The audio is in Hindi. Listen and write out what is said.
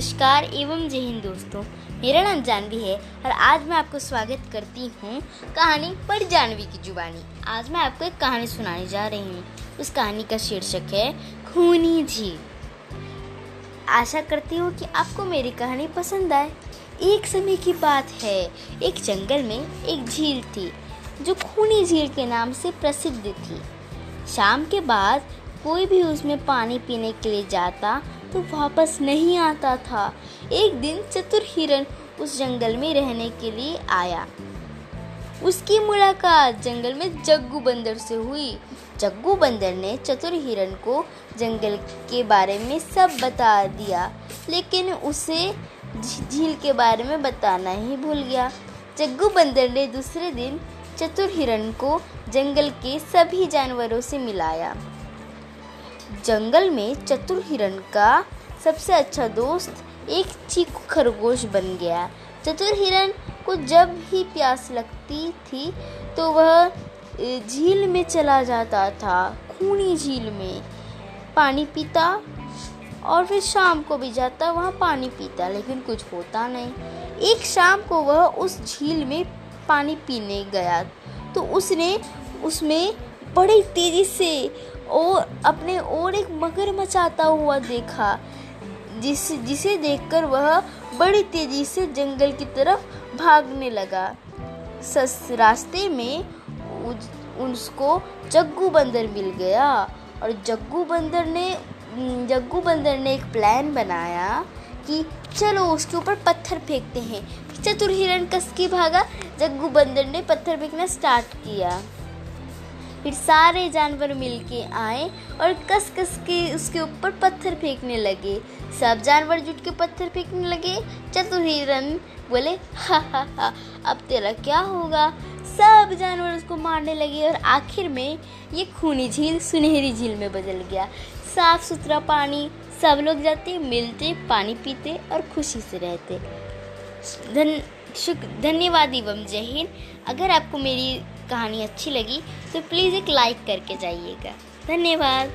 नमस्कार एवं जय हिंद दोस्तों, मेरा नाम जानवी है और आज मैं आपको स्वागत करती हूँ कहानी पर जानवी की जुबानी। आज मैं आपको एक कहानी सुनाने जा रही हूँ। उस कहानी का शीर्षक है, खूनी झील। आशा करती हूँ कि आपको मेरी कहानी पसंद आए। एक समय की बात है, एक जंगल में एक झील थी, जो खूनी झील के नाम से प्रसिद्ध थी। शाम के बाद कोई भी उसमें पानी पीने के लिए जाता तो वापस नहीं आता था। एक दिन चतुर हिरन उस जंगल में रहने के लिए आया। उसकी मुलाकात जंगल में जग्गू बंदर से हुई। जग्गू बंदर ने चतुर हिरन को जंगल के बारे में सब बता दिया, लेकिन उसे झील के बारे में बताना ही भूल गया। जग्गू बंदर ने दूसरे दिन चतुर हिरन को जंगल के सभी जानवरों से मिलाया। जंगल में चतुर हिरन का सबसे अच्छा दोस्त एक चीकू खरगोश बन गया। चतुर हिरन को जब ही प्यास लगती थी तो वह झील में चला जाता था, खूनी झील में। पानी पीता और फिर शाम को भी जाता, वहाँ पानी पीता, लेकिन कुछ होता नहीं। एक शाम को वह उस झील में पानी पीने गया तो उसने उसमें बड़ी तेज़ी से और अपने और एक मगर मचाता हुआ देखा, जिस, जिसे देखकर वह बड़ी तेज़ी से जंगल की तरफ़ भागने लगा। सस, रास्ते में उसको जग्गू बंदर मिल गया और जग्गू बंदर ने, जग्गू बंदर ने एक प्लान बनाया कि चलो उसके ऊपर पत्थर फेंकते हैं। चतुर हिरण कस की भागा, जग्गू बंदर ने पत्थर फेंकना स्टार्ट किया। फिर सारे जानवर मिलके आए और कस कस के उसके ऊपर पत्थर फेंकने लगे। सब जानवर जुट के पत्थर फेंकने लगे। चतुर हिरन बोले, हा हा हा, अब तेरा क्या होगा? सब जानवर उसको मारने लगे और आखिर में ये खूनी झील सुनहरी झील में बदल गया। साफ़ सुथरा पानी, सब लोग जाते, मिलते, पानी पीते और खुशी से रहते। धन शुक्र धन्यवाद एवं जय हिंद। अगर आपको मेरी कहानी अच्छी लगी तो प्लीज़ एक लाइक करके जाइएगा। धन्यवाद।